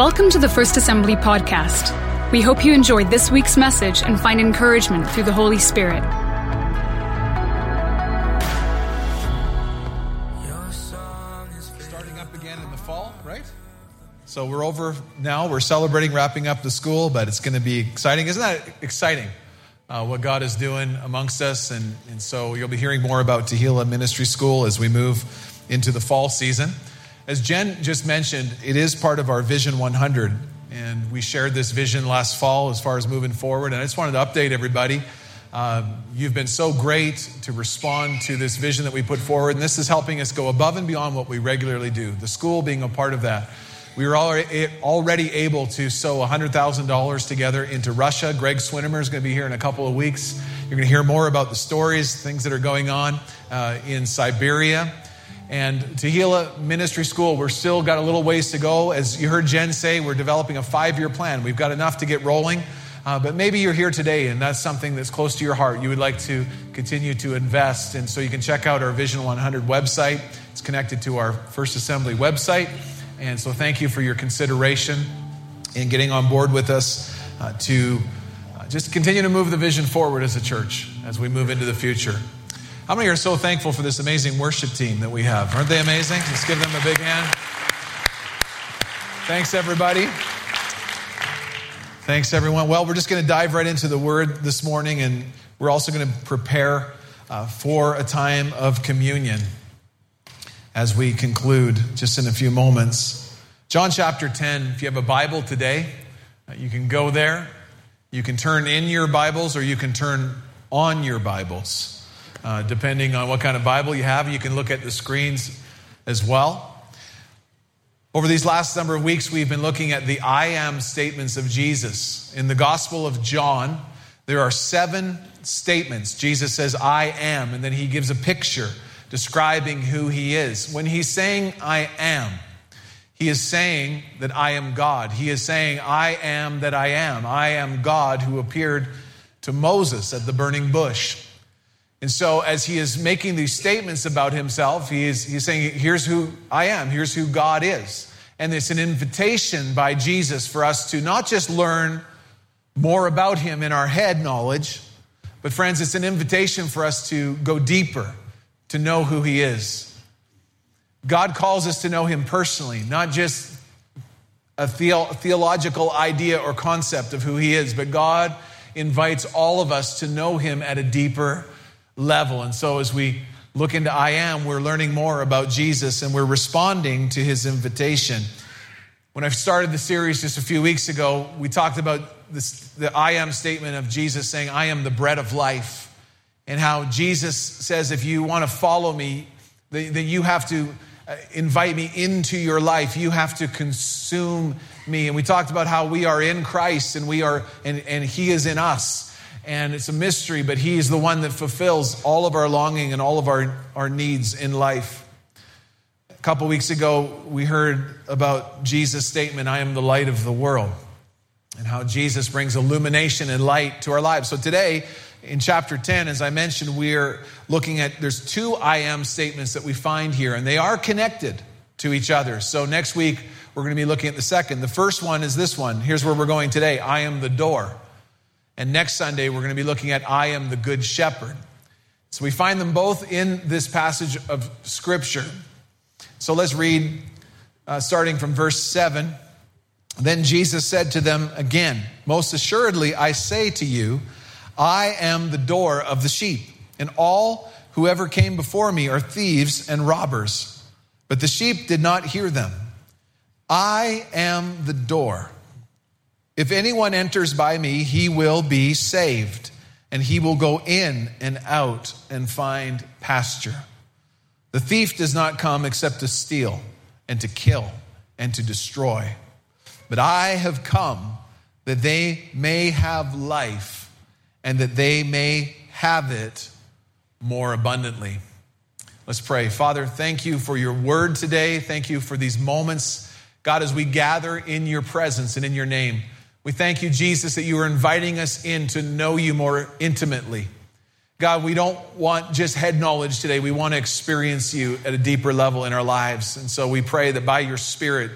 Welcome to the First Assembly podcast. We hope you enjoyed this week's message and find encouragement through the Holy Spirit. Starting up again in the fall, right? So we're over now. We're celebrating wrapping up the school, but it's going to be exciting. Isn't that exciting? Uh, what God is doing amongst us. And, and so you'll be hearing more about Tehillah Ministry School as we move into the fall season. As Jen just mentioned, it is part of our Vision 100. And we shared this vision last fall as far as moving forward. And I just wanted to update everybody. Um, you've been so great to respond to this vision that we put forward. And this is helping us go above and beyond what we regularly do, the school being a part of that. We were already able to sow $100,000 together into Russia. Greg Swinimer is going to be here in a couple of weeks. You're going to hear more about the stories, things that are going on uh, in Siberia. And Tehillah Ministry School, we're still got a little ways to go. As you heard Jen say, we're developing a five year plan. We've got enough to get rolling. Uh, but maybe you're here today and that's something that's close to your heart. You would like to continue to invest. And so you can check out our Vision 100 website. It's connected to our First Assembly website. And so thank you for your consideration in getting on board with us uh, to uh, just continue to move the vision forward as a church as we move into the future. How many are so thankful for this amazing worship team that we have? Aren't they amazing? Let's give them a big hand. Thanks, everybody. Thanks, everyone. Well, we're just going to dive right into the word this morning, and we're also going to prepare uh, for a time of communion as we conclude just in a few moments. John chapter 10, if you have a Bible today, uh, you can go there. You can turn in your Bibles or you can turn on your Bibles. Uh, depending on what kind of Bible you have, you can look at the screens as well. Over these last number of weeks, we've been looking at the I am statements of Jesus. In the Gospel of John, there are seven statements. Jesus says, I am, and then he gives a picture describing who he is. When he's saying, I am, he is saying that I am God. He is saying, I am that I am. I am God who appeared to Moses at the burning bush. And so, as he is making these statements about himself, he is, he's saying, Here's who I am, here's who God is. And it's an invitation by Jesus for us to not just learn more about him in our head knowledge, but, friends, it's an invitation for us to go deeper, to know who he is. God calls us to know him personally, not just a theological idea or concept of who he is, but God invites all of us to know him at a deeper level. And so as we look into I am, we're learning more about Jesus and we're responding to his invitation. When I started the series just a few weeks ago, we talked about this, the I am statement of Jesus saying, I am the bread of life. And how Jesus says, if you want to follow me, then you have to uh, invite me into your life. You have to consume me. And we talked about how we are in Christ and we are, and, and he is in us and it's a mystery, but He is the one that fulfills all of our longing and all of our, our needs in life. A couple weeks ago, we heard about Jesus' statement, I am the light of the world, and how Jesus brings illumination and light to our lives. So today, in chapter 10, as I mentioned, we're looking at there's two I am statements that we find here, and they are connected to each other. So next week, we're going to be looking at the second. The first one is this one. Here's where we're going today I am the door. And next Sunday, we're going to be looking at I am the Good Shepherd. So we find them both in this passage of Scripture. So let's read, uh, starting from verse 7. Then Jesus said to them again, Most assuredly, I say to you, I am the door of the sheep, and all whoever came before me are thieves and robbers. But the sheep did not hear them. I am the door. If anyone enters by me, he will be saved, and he will go in and out and find pasture. The thief does not come except to steal and to kill and to destroy. But I have come that they may have life and that they may have it more abundantly. Let's pray. Father, thank you for your word today. Thank you for these moments. God, as we gather in your presence and in your name, we thank you, Jesus, that you are inviting us in to know you more intimately. God, we don't want just head knowledge today. We want to experience you at a deeper level in our lives. And so we pray that by your Spirit,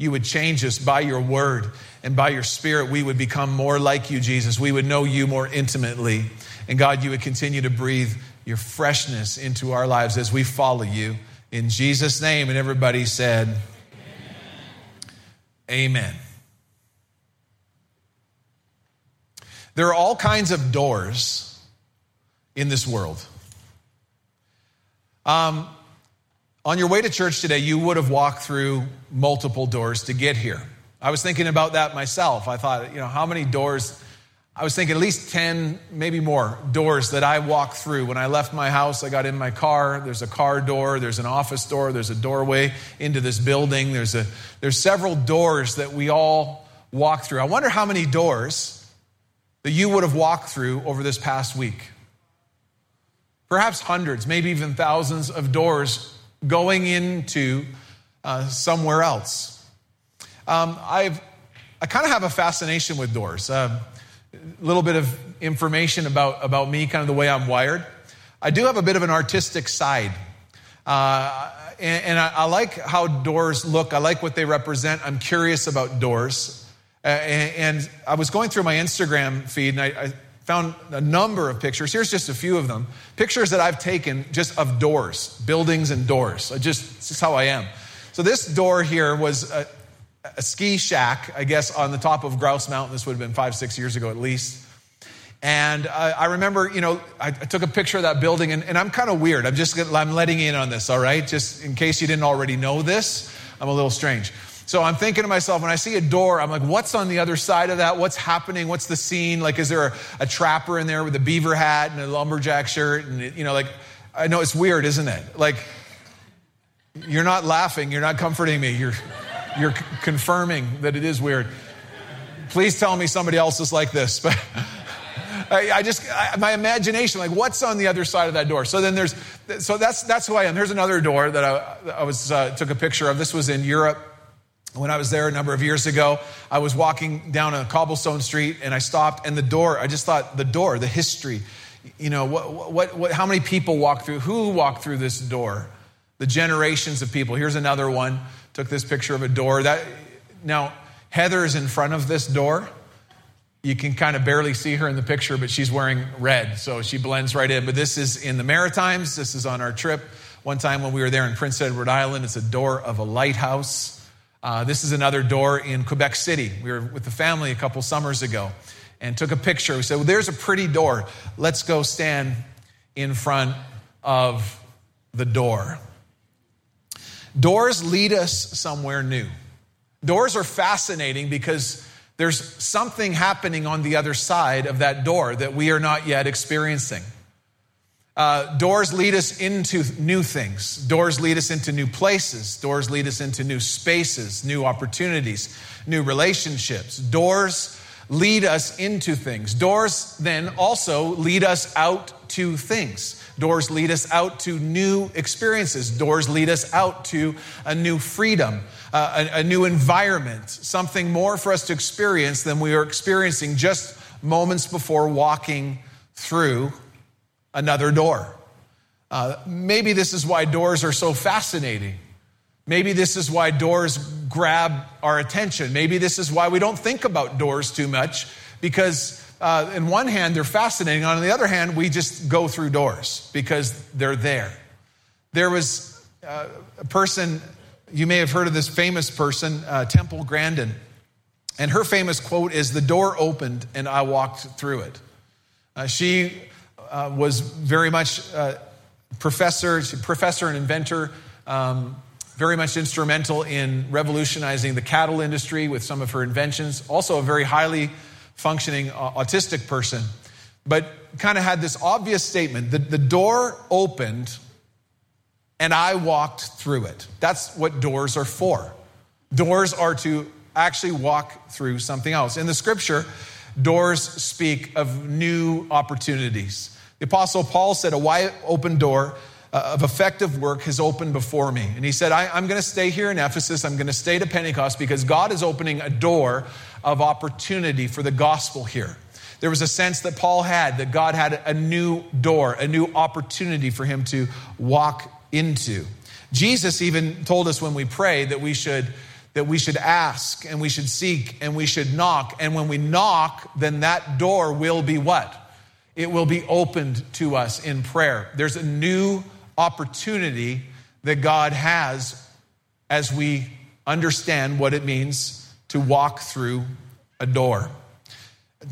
you would change us by your word and by your spirit. We would become more like you, Jesus. We would know you more intimately. And God, you would continue to breathe your freshness into our lives as we follow you. In Jesus' name. And everybody said, Amen. Amen. There are all kinds of doors in this world. Um, on your way to church today, you would have walked through multiple doors to get here. I was thinking about that myself. I thought, you know, how many doors? I was thinking at least 10, maybe more doors that I walked through. When I left my house, I got in my car. There's a car door, there's an office door, there's a doorway into this building. There's, a, there's several doors that we all walk through. I wonder how many doors that you would have walked through over this past week. Perhaps hundreds, maybe even thousands of doors going into uh, somewhere else. Um, I've, I kind of have a fascination with doors. A uh, little bit of information about, about me, kind of the way I'm wired. I do have a bit of an artistic side. Uh, and, and I, I, like how doors look. I like what they represent. I'm curious about doors. Uh, and, I was going through my Instagram feed and I, found a number of pictures. Here's just a few of them. Pictures that I've taken just of doors, buildings and doors. I just, this is how I am. So this door here was a, a ski shack, I guess, on the top of Grouse Mountain. This would have been five, six years ago at least. And I, remember, you know, I, took a picture of that building, and, and I'm kind of weird. I'm just, I'm letting in on this, all right? Just in case you didn't already know this, I'm a little strange. So I'm thinking to myself, when I see a door, I'm like, what's on the other side of that? What's happening? What's the scene? Like, is there a, a trapper in there with a beaver hat and a lumberjack shirt? And, you know, like, I know it's weird, isn't it? Like, you're not laughing, you're not comforting me. You're, you're c- confirming that it is weird. Please tell me somebody else is like this. But I, I just, I, my imagination, like what's on the other side of that door? So then there's, so that's, that's who I am. Here's another door that I, I was, uh, took a picture of. This was in Europe. When I was there a number of years ago, I was walking down a cobblestone street and I stopped and the door, I just thought the door, the history, you know, what, what, what, how many people walked through, who walked through this door? The generations of people. Here's another one took this picture of a door. That now Heather is in front of this door. You can kind of barely see her in the picture, but she's wearing red, so she blends right in. But this is in the Maritimes. This is on our trip. One time when we were there in Prince Edward Island, it's a door of a lighthouse. Uh, this is another door in Quebec City. We were with the family a couple summers ago and took a picture. We said, Well, there's a pretty door. Let's go stand in front of the door. Doors lead us somewhere new. Doors are fascinating because there's something happening on the other side of that door that we are not yet experiencing. Uh, doors lead us into new things. Doors lead us into new places. Doors lead us into new spaces, new opportunities, new relationships. Doors lead us into things. Doors then also lead us out to things. Doors lead us out to new experiences. Doors lead us out to a new freedom, uh, a, a new environment, something more for us to experience than we were experiencing just moments before walking through another door. Uh, maybe this is why doors are so fascinating. Maybe this is why doors grab our attention. Maybe this is why we don't think about doors too much because uh, in one hand, they're fascinating. On the other hand, we just go through doors because they're there. There was uh, a person, you may have heard of this famous person, uh, Temple Grandin. And her famous quote is The door opened and I walked through it. Uh, she uh, was very much uh, professor, professor and inventor, um, very much instrumental in revolutionizing the cattle industry with some of her inventions. Also, a very highly functioning uh, autistic person, but kind of had this obvious statement that the door opened and I walked through it. That's what doors are for. Doors are to actually walk through something else. In the scripture, doors speak of new opportunities. The Apostle Paul said, A wide open door uh, of effective work has opened before me. And he said, I, am going to stay here in Ephesus. I'm going to stay to Pentecost because God is opening a door of opportunity for the gospel here. There was a sense that Paul had that God had a new door, a new opportunity for him to walk into. Jesus even told us when we pray that we should that we should ask and we should seek and we should knock. And when we knock, then that door will be what? It will be opened to us in prayer. There's a new opportunity that God has as we understand what it means to walk through a door.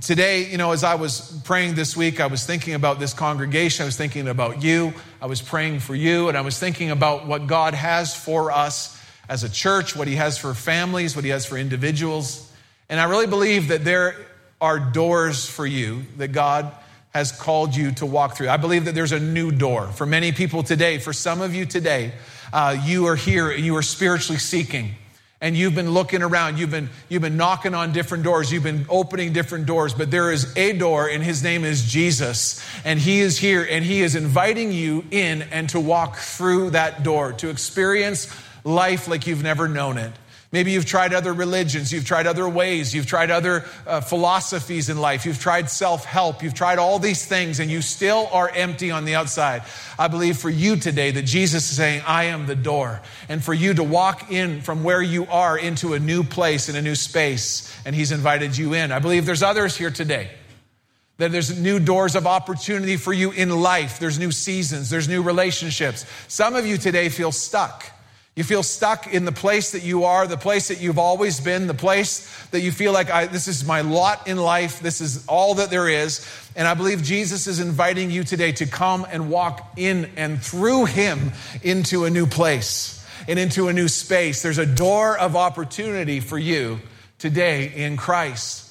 Today, you know, as I was praying this week, I was thinking about this congregation. I was thinking about you. I was praying for you, and I was thinking about what God has for us as a church, what He has for families, what He has for individuals. And I really believe that there are doors for you that God has called you to walk through. I believe that there's a new door for many people today. For some of you today, uh, you are here and you are spiritually seeking and you've been looking around you've been you've been knocking on different doors you've been opening different doors but there is a door and his name is jesus and he is here and he is inviting you in and to walk through that door to experience life like you've never known it Maybe you've tried other religions, you've tried other ways, you've tried other uh, philosophies in life, you've tried self help, you've tried all these things, and you still are empty on the outside. I believe for you today that Jesus is saying, I am the door. And for you to walk in from where you are into a new place, in a new space, and He's invited you in. I believe there's others here today that there's new doors of opportunity for you in life. There's new seasons, there's new relationships. Some of you today feel stuck. You feel stuck in the place that you are, the place that you've always been, the place that you feel like I, this is my lot in life, this is all that there is. And I believe Jesus is inviting you today to come and walk in and through Him into a new place and into a new space. There's a door of opportunity for you today in Christ.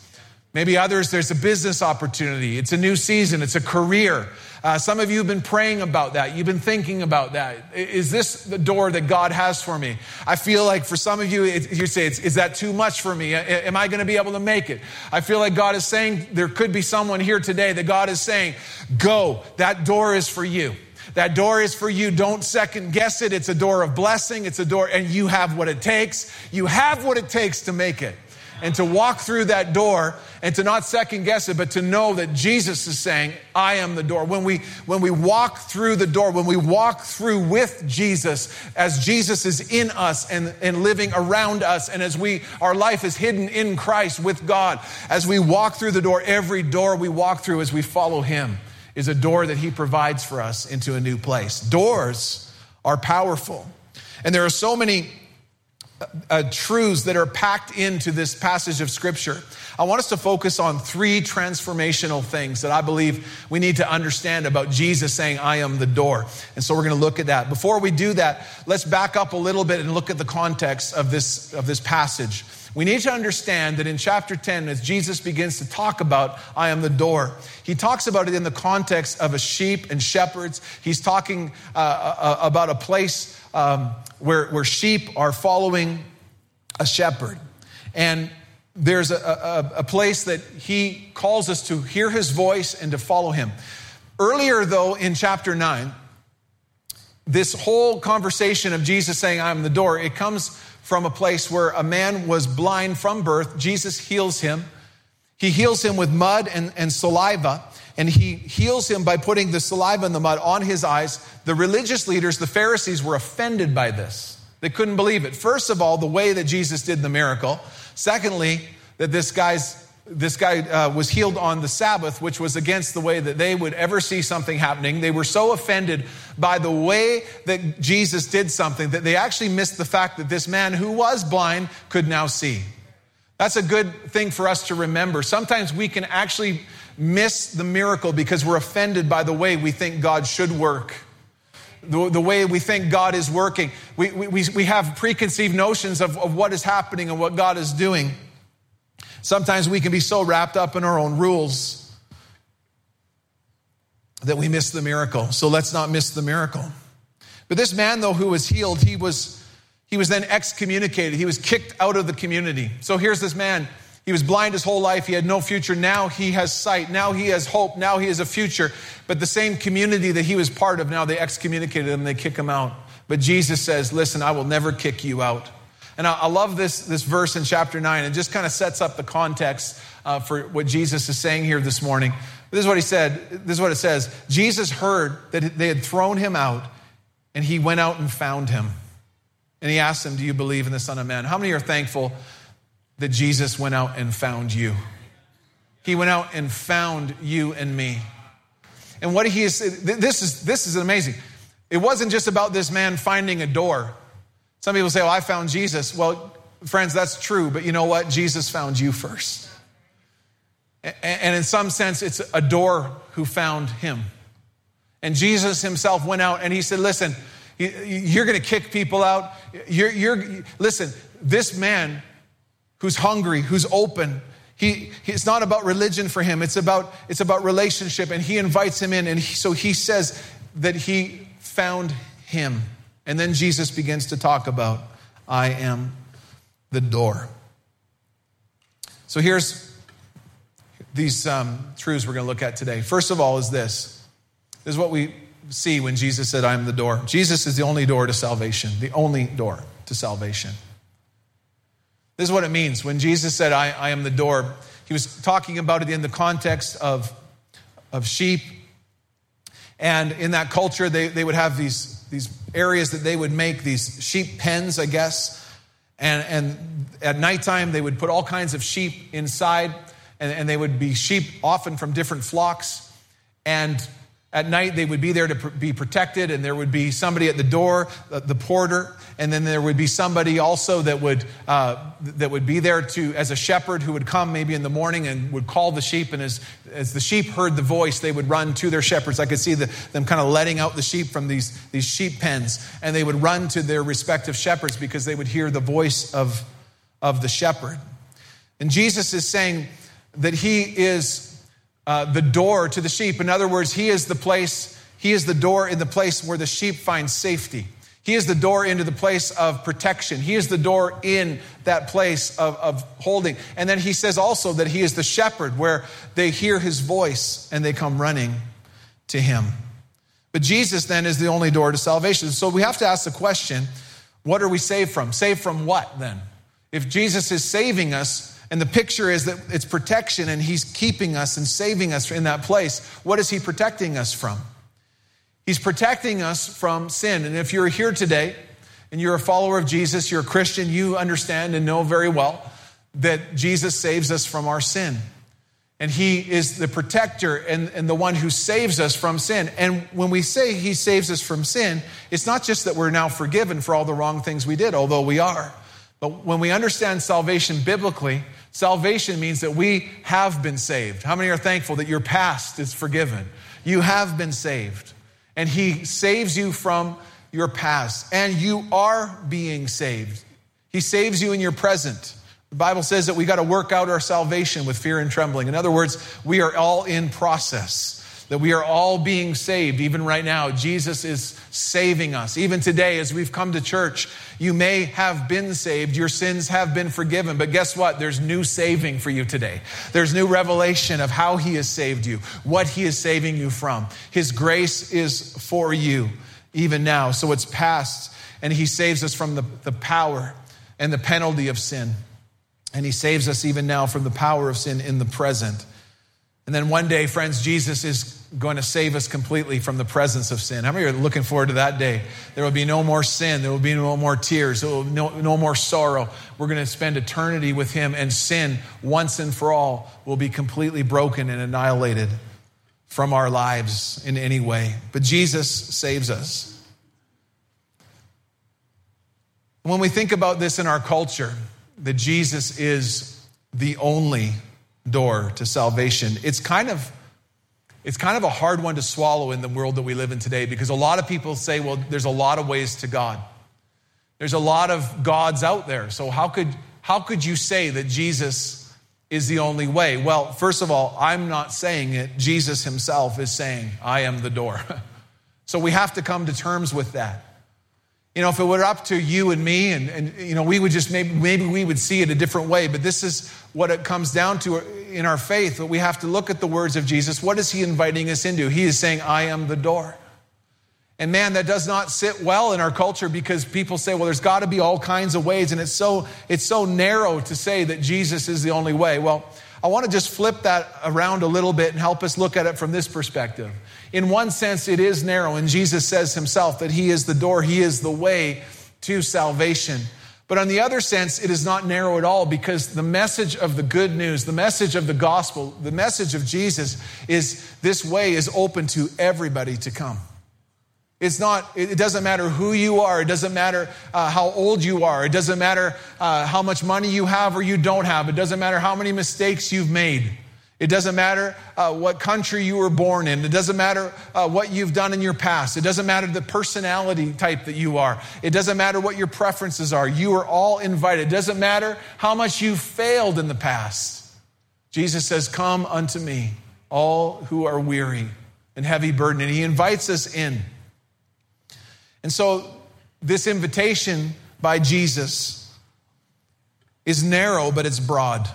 Maybe others, there's a business opportunity. It's a new season. It's a career. Uh, some of you have been praying about that. You've been thinking about that. Is this the door that God has for me? I feel like for some of you, you say, is that too much for me? Am I going to be able to make it? I feel like God is saying, there could be someone here today that God is saying, go. That door is for you. That door is for you. Don't second guess it. It's a door of blessing. It's a door, and you have what it takes. You have what it takes to make it and to walk through that door and to not second guess it, but to know that Jesus is saying, I am the door. When we, when we walk through the door, when we walk through with Jesus, as Jesus is in us and, and living around us, and as we, our life is hidden in Christ with God, as we walk through the door, every door we walk through as we follow Him is a door that He provides for us into a new place. Doors are powerful. And there are so many uh, truths that are packed into this passage of Scripture. I want us to focus on three transformational things that I believe we need to understand about Jesus saying, I am the door. And so we're going to look at that. Before we do that, let's back up a little bit and look at the context of this, of this passage. We need to understand that in chapter 10, as Jesus begins to talk about, I am the door, he talks about it in the context of a sheep and shepherds. He's talking uh, uh, about a place um, where, where sheep are following a shepherd. And there's a, a, a, place that he calls us to hear his voice and to follow him. Earlier, though, in chapter 9, this whole conversation of Jesus saying, I'm the door, it comes from a place where a man was blind from birth. Jesus heals him. He heals him with mud and, and saliva, and he heals him by putting the saliva and the mud on his eyes. The religious leaders, the Pharisees, were offended by this. They couldn't believe it. First of all, the way that Jesus did the miracle. Secondly, that this guy's this guy uh, was healed on the Sabbath, which was against the way that they would ever see something happening. They were so offended by the way that Jesus did something that they actually missed the fact that this man who was blind could now see. That's a good thing for us to remember. Sometimes we can actually miss the miracle because we're offended by the way we think God should work the, the way we think God is working. We, we, we have preconceived notions of, of what is happening and what God is doing. Sometimes we can be so wrapped up in our own rules that we miss the miracle. So let's not miss the miracle. But this man, though, who was healed, he was, he was then excommunicated. He was kicked out of the community. So here's this man he was blind his whole life. He had no future. Now he has sight. Now he has hope. Now he has a future. But the same community that he was part of, now they excommunicated him. They kick him out. But Jesus says, Listen, I will never kick you out. And I, love this, this verse in chapter 9. It just kind of sets up the context uh, for what Jesus is saying here this morning. This is what he said. This is what it says. Jesus heard that they had thrown him out, and he went out and found him. And he asked him, Do you believe in the Son of Man? How many are thankful that Jesus went out and found you? He went out and found you and me. And what he is, this is, this is amazing. It wasn't just about this man finding a door. Some people say, Oh, I found Jesus. Well, friends, that's true, but you know what? Jesus found you first. And in some sense, it's a door who found him. And Jesus himself went out and he said, Listen, you're going to kick people out. You're, you're, listen, this man who's hungry, who's open, he, it's not about religion for him. It's about, it's about relationship. And he invites him in. And he, so he says that he found him. And then Jesus begins to talk about, I am the door. So here's these um, truths we're going to look at today. First of all, is this. This is what we see when Jesus said, I am the door. Jesus is the only door to salvation, the only door to salvation. This is what it means. When Jesus said, I, I am the door, he was talking about it in the context of, of sheep. And in that culture, they, they would have these, these areas that they would make, these sheep pens, I guess. And, and at nighttime, they would put all kinds of sheep inside, and, and they would be sheep often from different flocks. And at night, they would be there to be protected, and there would be somebody at the door, the, the porter, and then there would be somebody also that would uh, that would be there to as a shepherd who would come maybe in the morning and would call the sheep. And as as the sheep heard the voice, they would run to their shepherds. I could see the, them kind of letting out the sheep from these these sheep pens, and they would run to their respective shepherds because they would hear the voice of of the shepherd. And Jesus is saying that he is uh, the door to the sheep. In other words, he is the place, he is the door in the place where the sheep find safety. He is the door into the place of protection. He is the door in that place of, of holding. And then he says also that he is the shepherd where they hear his voice and they come running to him. But Jesus then is the only door to salvation. So we have to ask the question what are we saved from? Saved from what then? If Jesus is saving us, and the picture is that it's protection and he's keeping us and saving us in that place. What is he protecting us from? He's protecting us from sin. And if you're here today and you're a follower of Jesus, you're a Christian, you understand and know very well that Jesus saves us from our sin. And he is the protector and, and the one who saves us from sin. And when we say he saves us from sin, it's not just that we're now forgiven for all the wrong things we did, although we are. But when we understand salvation biblically, Salvation means that we have been saved. How many are thankful that your past is forgiven? You have been saved. And He saves you from your past. And you are being saved. He saves you in your present. The Bible says that we got to work out our salvation with fear and trembling. In other words, we are all in process that we are all being saved. Even right now, Jesus is saving us. Even today, as we've come to church, you may have been saved. Your sins have been forgiven. But guess what? There's new saving for you today. There's new revelation of how He has saved you, what He is saving you from. His grace is for you even now. So it's past, and He saves us from the, the power and the penalty of sin. And He saves us even now from the power of sin in the present. And then one day, friends, Jesus is going to save us completely from the presence of sin. How many are looking forward to that day? There will be no more sin. There will be no more tears. There will be no, no more sorrow. We're going to spend eternity with Him, and sin, once and for all, will be completely broken and annihilated from our lives in any way. But Jesus saves us. When we think about this in our culture, that Jesus is the only door to salvation. It's kind of it's kind of a hard one to swallow in the world that we live in today because a lot of people say, well, there's a lot of ways to God. There's a lot of gods out there. So how could how could you say that Jesus is the only way? Well, first of all, I'm not saying it. Jesus himself is saying, I am the door. so we have to come to terms with that. You know, if it were up to you and me, and, and you know, we would just maybe, maybe we would see it a different way, but this is what it comes down to in our faith. But we have to look at the words of Jesus. What is he inviting us into? He is saying, I am the door. And man, that does not sit well in our culture because people say, well, there's got to be all kinds of ways. And it's so, it's so narrow to say that Jesus is the only way. Well, I want to just flip that around a little bit and help us look at it from this perspective. In one sense, it is narrow, and Jesus says himself that he is the door, he is the way to salvation. But on the other sense, it is not narrow at all because the message of the good news, the message of the gospel, the message of Jesus is this way is open to everybody to come. It's not, it doesn't matter who you are. It doesn't matter uh, how old you are. It doesn't matter uh, how much money you have or you don't have. It doesn't matter how many mistakes you've made. It doesn't matter uh, what country you were born in. It doesn't matter uh, what you've done in your past. It doesn't matter the personality type that you are. It doesn't matter what your preferences are. You are all invited. It doesn't matter how much you failed in the past. Jesus says, Come unto me, all who are weary and heavy burden. And he invites us in. And so, this invitation by Jesus is narrow, but it's broad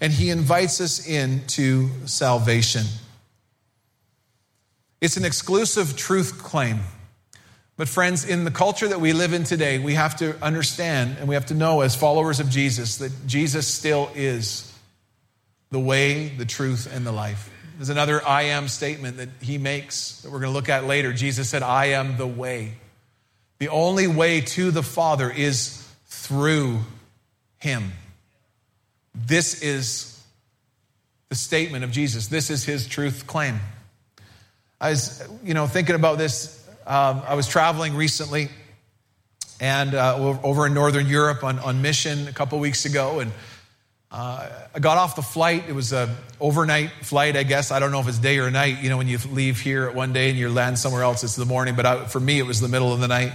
and he invites us into salvation. It's an exclusive truth claim. But, friends, in the culture that we live in today, we have to understand and we have to know as followers of Jesus that Jesus still is the way, the truth, and the life. There's another I am statement that he makes that we're going to look at later. Jesus said, I am the way. The only way to the Father is through him. This is the statement of Jesus. This is his truth claim. I was, you know, thinking about this. Um, I was traveling recently and uh, over in Northern Europe on, on mission a couple weeks ago, and uh, I got off the flight. It was a overnight flight, I guess. I don't know if it's day or night. You know, when you leave here one day and you land somewhere else, it's the morning. But I, for me, it was the middle of the night.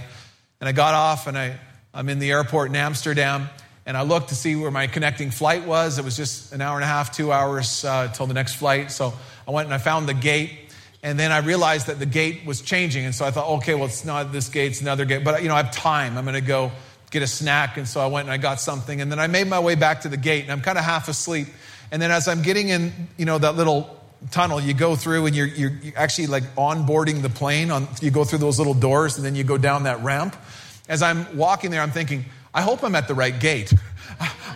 And I got off, and I, I'm in the airport in Amsterdam, and I looked to see where my connecting flight was. It was just an hour and a half, two hours uh, till the next flight. So I went and I found the gate. And then I realized that the gate was changing. And so I thought, okay, well, it's not this gate, it's another gate. But, you know, I have time. I'm going to go get a snack. And so I went and I got something. And then I made my way back to the gate. And I'm kind of half asleep. And then as I'm getting in, you know, that little tunnel you go through and you're, you're actually like onboarding the plane on you go through those little doors and then you go down that ramp as i'm walking there i'm thinking I hope I'm at the right gate.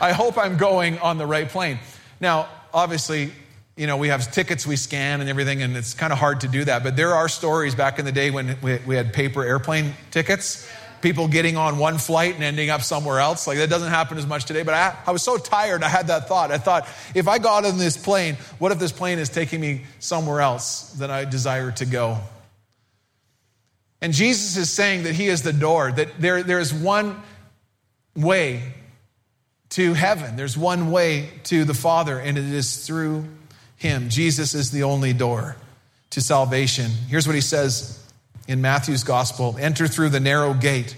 I hope I'm going on the right plane. Now, obviously, you know, we have tickets we scan and everything, and it's kind of hard to do that. But there are stories back in the day when we, had paper airplane tickets, people getting on one flight and ending up somewhere else. Like that doesn't happen as much today. But I, I was so tired, I had that thought. I thought, if I got on this plane, what if this plane is taking me somewhere else than I desire to go? And Jesus is saying that He is the door, that there, there is one way to heaven. There's one way to the Father, and it is through Him. Jesus is the only door to salvation. Here's what He says in Matthew's Gospel Enter through the narrow gate,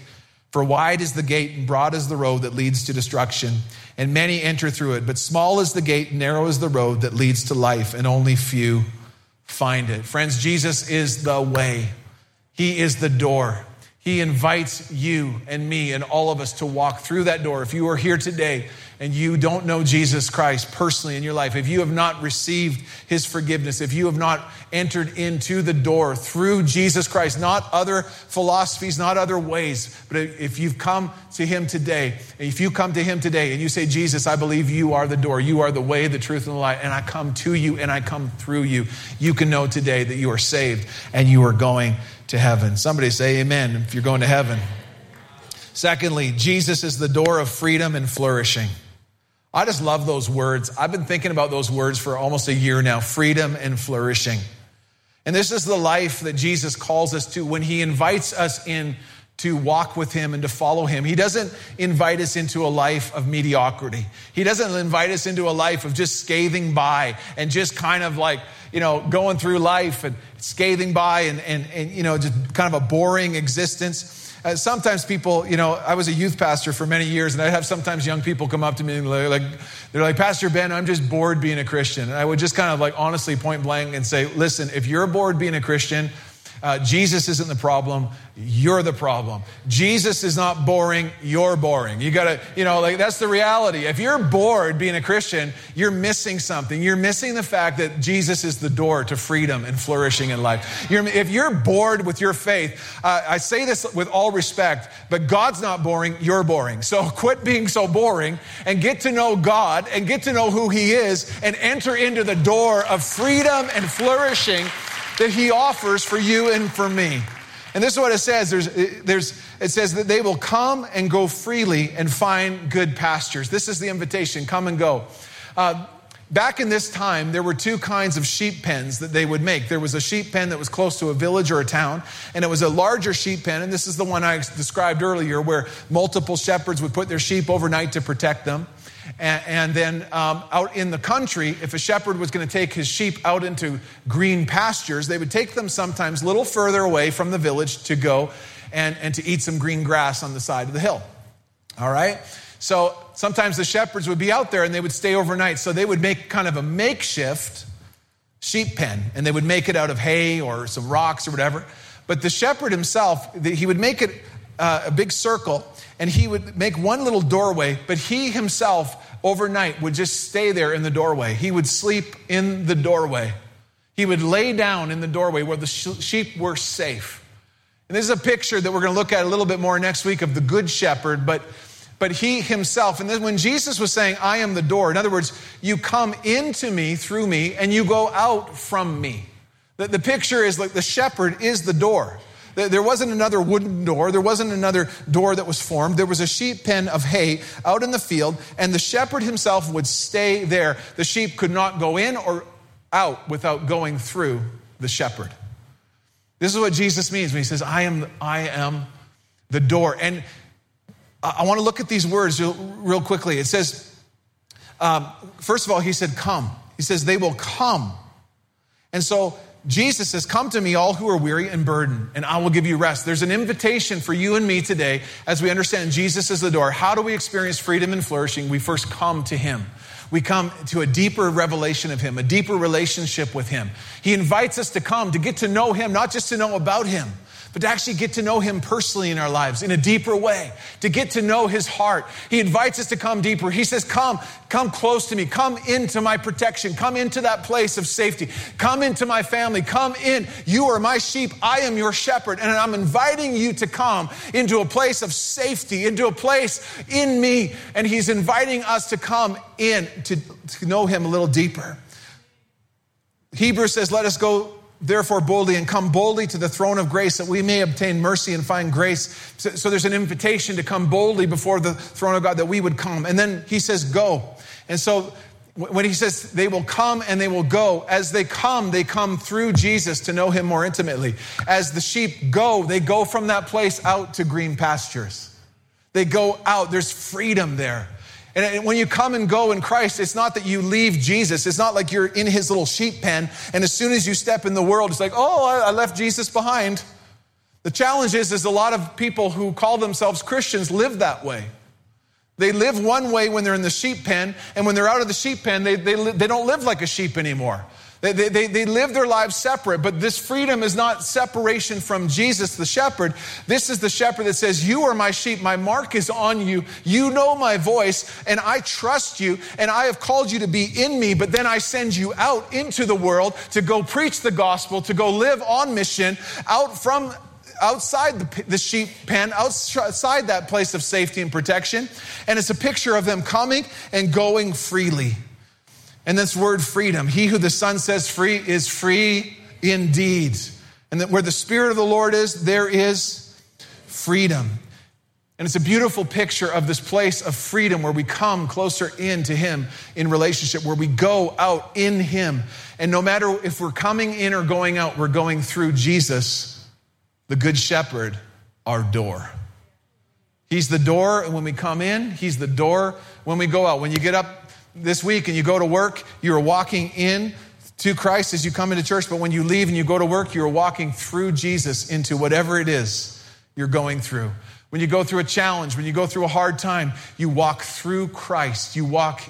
for wide is the gate and broad is the road that leads to destruction, and many enter through it. But small is the gate, narrow is the road that leads to life, and only few find it. Friends, Jesus is the way, He is the door. He invites you and me and all of us to walk through that door. If you are here today and you don't know Jesus Christ personally in your life, if you have not received his forgiveness, if you have not entered into the door through Jesus Christ, not other philosophies, not other ways, but if you've come to him today, if you come to him today and you say, Jesus, I believe you are the door, you are the way, the truth, and the light, and I come to you and I come through you, you can know today that you are saved and you are going to heaven. Somebody say amen if you're going to heaven. Secondly, Jesus is the door of freedom and flourishing. I just love those words. I've been thinking about those words for almost a year now freedom and flourishing. And this is the life that Jesus calls us to when he invites us in to walk with him and to follow him. He doesn't invite us into a life of mediocrity. He doesn't invite us into a life of just scathing by and just kind of like, you know, going through life and scathing by and, and, and you know, just kind of a boring existence. Uh, sometimes people, you know, I was a youth pastor for many years, and I'd have sometimes young people come up to me and they're like, they're like, Pastor Ben, I'm just bored being a Christian. And I would just kind of like honestly point blank and say, listen, if you're bored being a Christian, uh, Jesus isn't the problem. You're the problem. Jesus is not boring. You're boring. You gotta, you know, like that's the reality. If you're bored being a Christian, you're missing something. You're missing the fact that Jesus is the door to freedom and flourishing in life. You're, if you're bored with your faith, uh, I say this with all respect, but God's not boring. You're boring. So quit being so boring and get to know God and get to know who He is and enter into the door of freedom and flourishing that He offers for you and for me. And this is what it says. There's, there's, it says that they will come and go freely and find good pastures. This is the invitation come and go. Uh, Back in this time, there were two kinds of sheep pens that they would make. There was a sheep pen that was close to a village or a town, and it was a larger sheep pen. And this is the one I described earlier, where multiple shepherds would put their sheep overnight to protect them. And, and then um, out in the country, if a shepherd was going to take his sheep out into green pastures, they would take them sometimes a little further away from the village to go and, and to eat some green grass on the side of the hill. All right? So sometimes the shepherds would be out there and they would stay overnight. So they would make kind of a makeshift sheep pen and they would make it out of hay or some rocks or whatever. But the shepherd himself, he would make it uh, a big circle and he would make one little doorway, but he himself overnight would just stay there in the doorway. He would sleep in the doorway. He would lay down in the doorway where the sheep were safe. And this is a picture that we're going to look at a little bit more next week of the good shepherd, but but he himself. And then when Jesus was saying, I am the door, in other words, you come into me through me and you go out from me. The, the picture is like the shepherd is the door. There wasn't another wooden door. There wasn't another door that was formed. There was a sheep pen of hay out in the field, and the shepherd himself would stay there. The sheep could not go in or out without going through the shepherd. This is what Jesus means when he says, I am, I am the door. And I want to look at these words real quickly. It says, um, first of all, he said, Come. He says, They will come. And so Jesus says, Come to me, all who are weary and burdened, and I will give you rest. There's an invitation for you and me today as we understand Jesus is the door. How do we experience freedom and flourishing? We first come to him. We come to a deeper revelation of him, a deeper relationship with him. He invites us to come to get to know him, not just to know about him but to actually get to know Him personally in our lives in a deeper way, to get to know His heart. He invites us to come deeper. He says, Come, come close to me. Come into my protection. Come into that place of safety. Come into my family. Come in. You are my sheep. I am your shepherd. And I'm inviting you to come into a place of safety, into a place in me. And He's inviting us to come in to, to know Him a little deeper. Hebrews says, Let us go therefore boldly and come boldly to the throne of grace that we may obtain mercy and find grace. So, so, there's an invitation to come boldly before the throne of God that we would come. And then he says, go. And so when he says they will come and they will go, as they come, they come through Jesus to know him more intimately. As the sheep go, they go from that place out to green pastures. They go out, there's freedom there. And when you come and go in Christ, it's not that you leave Jesus. It's not like you're in his little sheep pen. And as soon as you step in the world, it's like, oh, I left Jesus behind. The challenge is, is a lot of people who call themselves Christians live that way. They live one way when they're in the sheep pen, and when they're out of the sheep pen, they, they, they don't live like a sheep anymore. They, they, they, live their lives separate, but this freedom is not separation from Jesus, the shepherd. This is the shepherd that says, You are my sheep, my mark is on you, you know my voice, and I trust you, and I have called you to be in me, but then I send you out into the world to go preach the gospel, to go live on mission, out from outside the, the, sheep pen, outside that place of safety and protection. And it's a picture of them coming and going freely. And this word freedom, he who the Son says free is free indeed. And that where the Spirit of the Lord is, there is freedom. And it's a beautiful picture of this place of freedom where we come closer in to Him in relationship, where we go out in Him. And no matter if we're coming in or going out, we're going through Jesus, the Good Shepherd, our door. He's the door and when we come in, He's the door when we go out. When you get up this week and you go to work, you're walking in to Christ as you come into church, but when you leave and you go to work, you're walking through Jesus into whatever it is you're going through. When you go through a challenge, when you go through a hard time, you walk through Christ. You walk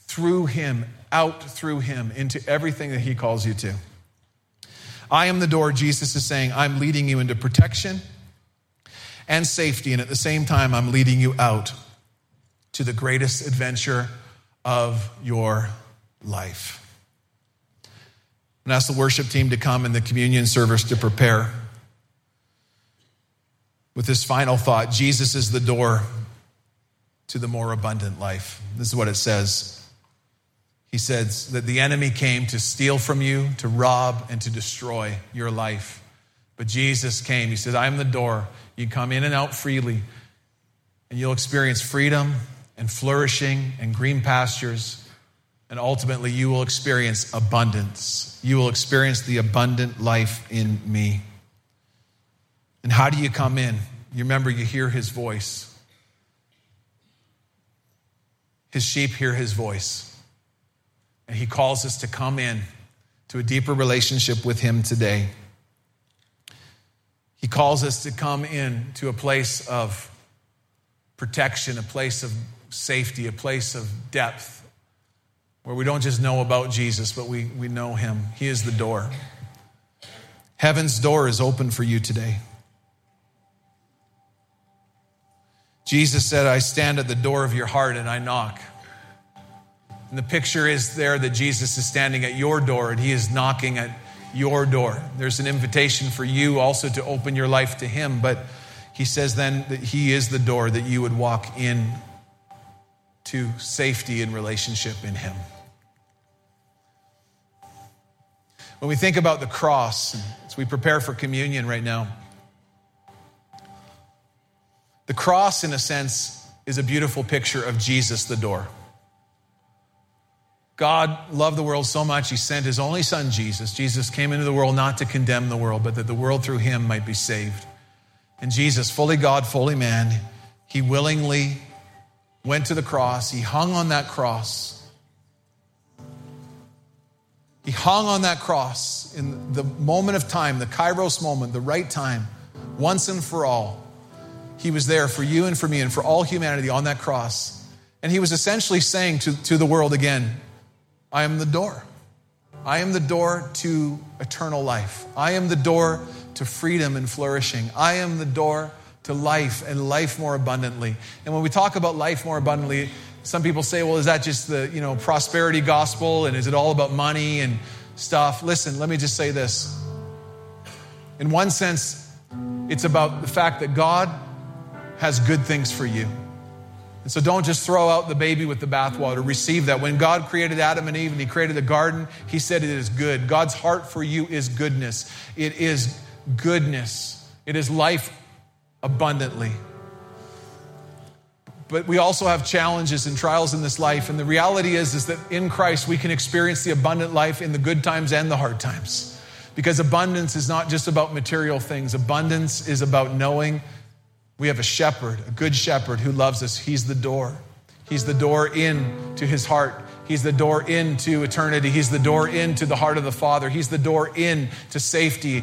through Him, out through Him, into everything that He calls you to. I am the door, Jesus is saying. I'm leading you into protection and safety, and at the same time, I'm leading you out to the greatest adventure of your life. And ask the worship team to come in the communion service to prepare. With this final thought, Jesus is the door to the more abundant life. This is what it says. He says that the enemy came to steal from you, to rob, and to destroy your life. But Jesus came. He said, I am the door. You come in and out freely, and you'll experience freedom and flourishing and green pastures. And ultimately, you will experience abundance. You will experience the abundant life in me. And how do you come in? You remember, you hear his voice. His sheep hear his voice. And he calls us to come in to a deeper relationship with him today. He calls us to come in to a place of protection, a place of safety, a place of depth, where we don't just know about Jesus, but we, we know him. He is the door. Heaven's door is open for you today. Jesus said, I stand at the door of your heart and I knock. And the picture is there that Jesus is standing at your door and he is knocking at your door. There's an invitation for you also to open your life to him, but he says then that he is the door that you would walk in to safety and relationship in him. When we think about the cross, as we prepare for communion right now, the cross, in a sense, is a beautiful picture of Jesus, the door. God loved the world so much, he sent his only son, Jesus. Jesus came into the world not to condemn the world, but that the world through him might be saved. And Jesus, fully God, fully man, he willingly went to the cross. He hung on that cross. He hung on that cross in the moment of time, the kairos moment, the right time, once and for all. He was there for you and for me and for all humanity on that cross. And he was essentially saying to, to the world again, I am the door. I am the door to eternal life. I am the door to freedom and flourishing. I am the door to life and life more abundantly. And when we talk about life more abundantly, some people say, well, is that just the, you know, prosperity gospel and is it all about money and stuff? Listen, let me just say this. In one sense, it's about the fact that God has good things for you. And so don't just throw out the baby with the bathwater. Receive that. When God created Adam and Eve and He created the garden, He said it is good. God's heart for you is goodness. It is goodness. It is life abundantly. But we also have challenges and trials in this life. And the reality is, is that in Christ, we can experience the abundant life in the good times and the hard times. Because abundance is not just about material things, abundance is about knowing we have a shepherd, a good shepherd who loves us. He's the door. He's the door in to his heart. He's the door into eternity. He's the door into the heart of the Father. He's the door in to safety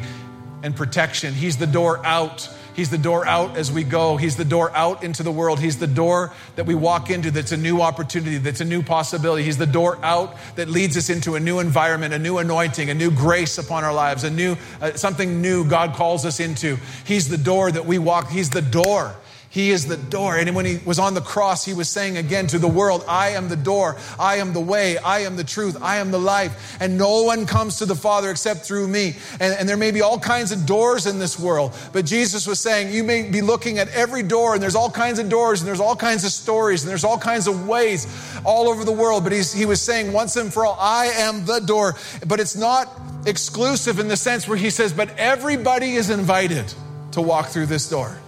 and protection. He's the door out He's the door out as we go. He's the door out into the world. He's the door that we walk into that's a new opportunity, that's a new possibility. He's the door out that leads us into a new environment, a new anointing, a new grace upon our lives, a new uh, something new God calls us into. He's the door that we walk. He's the door he is the door. And when he was on the cross, he was saying again to the world, I am the door. I am the way. I am the truth. I am the life. And no one comes to the Father except through me. And, and, there may be all kinds of doors in this world. But Jesus was saying, you may be looking at every door, and there's all kinds of doors, and there's all kinds of stories, and there's all kinds of ways all over the world. But he was saying once and for all, I am the door. But it's not exclusive in the sense where he says, but everybody is invited to walk through this door.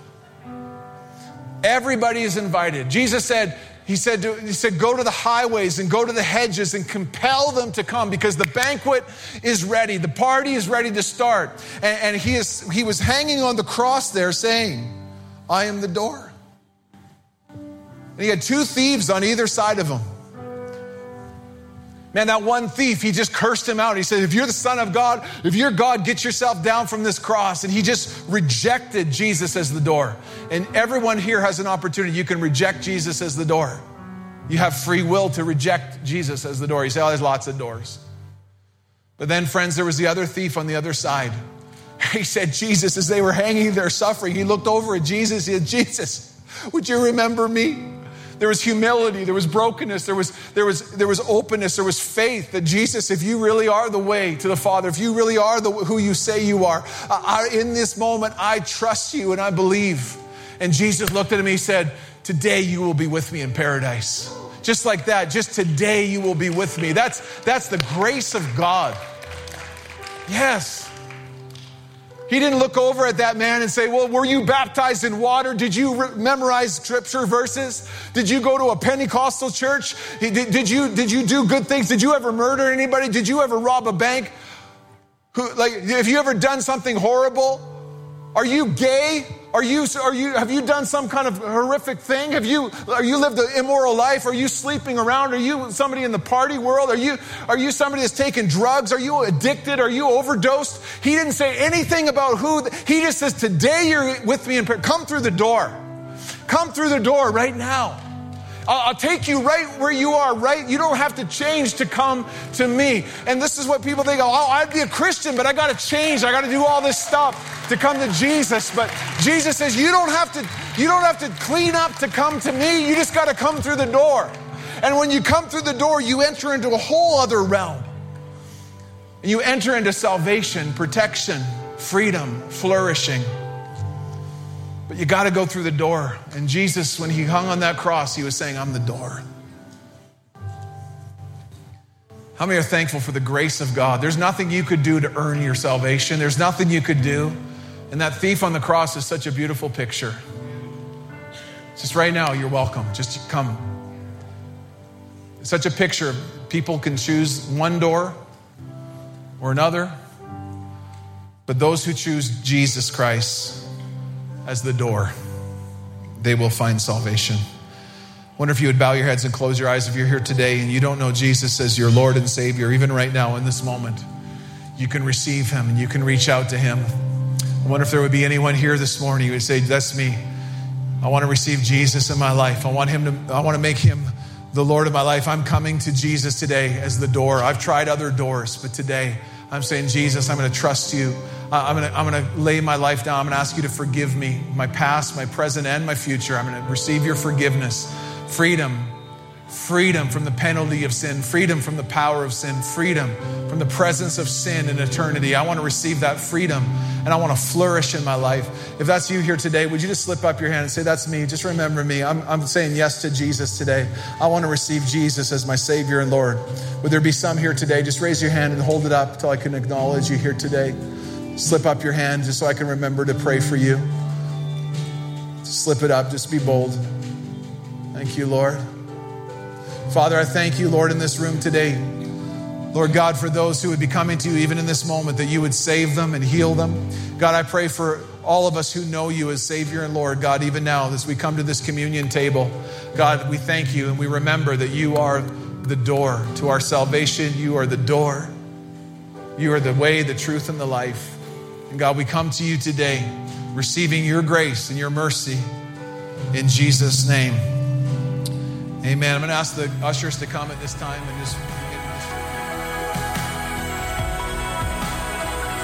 Everybody is invited. Jesus said, he said, to, he said, go to the highways and go to the hedges and compel them to come because the banquet is ready. The party is ready to start. And, and he, is, he was hanging on the cross there saying, I am the door. And he had two thieves on either side of him. Man, that one thief, he just cursed him out. He said, If you're the Son of God, if you're God, get yourself down from this cross. And he just rejected Jesus as the door. And everyone here has an opportunity. You can reject Jesus as the door. You have free will to reject Jesus as the door. You say, Oh, there's lots of doors. But then, friends, there was the other thief on the other side. He said, Jesus, as they were hanging there suffering, he looked over at Jesus. He said, Jesus, would you remember me? There was humility, there was brokenness, there was, there, was, there was openness, there was faith that Jesus, if you really are the way to the Father, if you really are the, who you say you are, I, in this moment, I trust you and I believe. And Jesus looked at him, he said, Today you will be with me in paradise. Just like that, just today you will be with me. That's, that's the grace of God. Yes. He didn't look over at that man and say, Well, were you baptized in water? Did you re- memorize scripture verses? Did you go to a Pentecostal church? Did, did, you, did you do good things? Did you ever murder anybody? Did you ever rob a bank? Who, like, have you ever done something horrible? Are you gay? Are you, are you, have you done some kind of horrific thing? Have you, are you lived an immoral life? Are you sleeping around? Are you somebody in the party world? Are you, are you somebody that's taken drugs? Are you addicted? Are you overdosed? He didn't say anything about who, he just says, today you're with me in prayer. Come through the door. Come through the door right now. I'll take you right where you are, right? You don't have to change to come to me. And this is what people think, oh, I'd be a Christian, but I got to change. I got to do all this stuff to come to Jesus. But Jesus says, you don't have to, you don't have to clean up to come to me. You just got to come through the door. And when you come through the door, you enter into a whole other realm. And you enter into salvation, protection, freedom, flourishing. But you got to go through the door. And Jesus, when he hung on that cross, he was saying, I'm the door. How many are thankful for the grace of God? There's nothing you could do to earn your salvation, there's nothing you could do. And that thief on the cross is such a beautiful picture. Just right now, you're welcome. Just come. It's such a picture. People can choose one door or another, but those who choose Jesus Christ, as the door, they will find salvation. Wonder if you would bow your heads and close your eyes if you're here today and you don't know Jesus as your Lord and Savior, even right now in this moment. You can receive Him and you can reach out to Him. I wonder if there would be anyone here this morning who would say, That's me. I want to receive Jesus in my life. I want Him to, I want to make Him the Lord of my life. I'm coming to Jesus today as the door. I've tried other doors, but today I'm saying, Jesus, I'm going to trust you. I'm going to I'm going to lay my life down. I'm going to ask you to forgive me, my past, my present, and my future. I'm going to receive your forgiveness, freedom, freedom from the penalty of sin, freedom from the power of sin, freedom from the presence of sin in eternity. I want to receive that freedom and I want to flourish in my life. If that's you here today, would you just slip up your hand and say, That's me? Just remember me. I'm, I'm saying yes to Jesus today. I want to receive Jesus as my Savior and Lord. Would there be some here today? Just raise your hand and hold it up until I can acknowledge you here today. Slip up your hand just so I can remember to pray for you. Slip it up, just be bold. Thank you, Lord. Father, I thank you, Lord, in this room today. Lord God, for those who would be coming to you even in this moment, that you would save them and heal them. God, I pray for all of us who know you as Savior and Lord, God, even now as we come to this communion table. God, we thank you and we remember that you are the door to our salvation. You are the door. You are the way, the truth, and the life. And God, we come to you today receiving your grace and your mercy in Jesus' name. Amen. I'm going to ask the ushers to come at this time and just.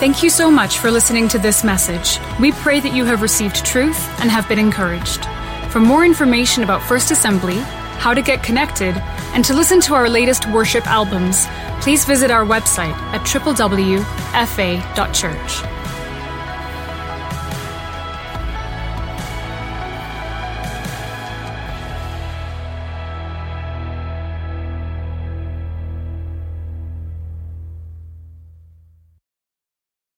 Thank you so much for listening to this message. We pray that you have received truth and have been encouraged. For more information about First Assembly, how to get connected, and to listen to our latest worship albums, please visit our website at www.fa.church.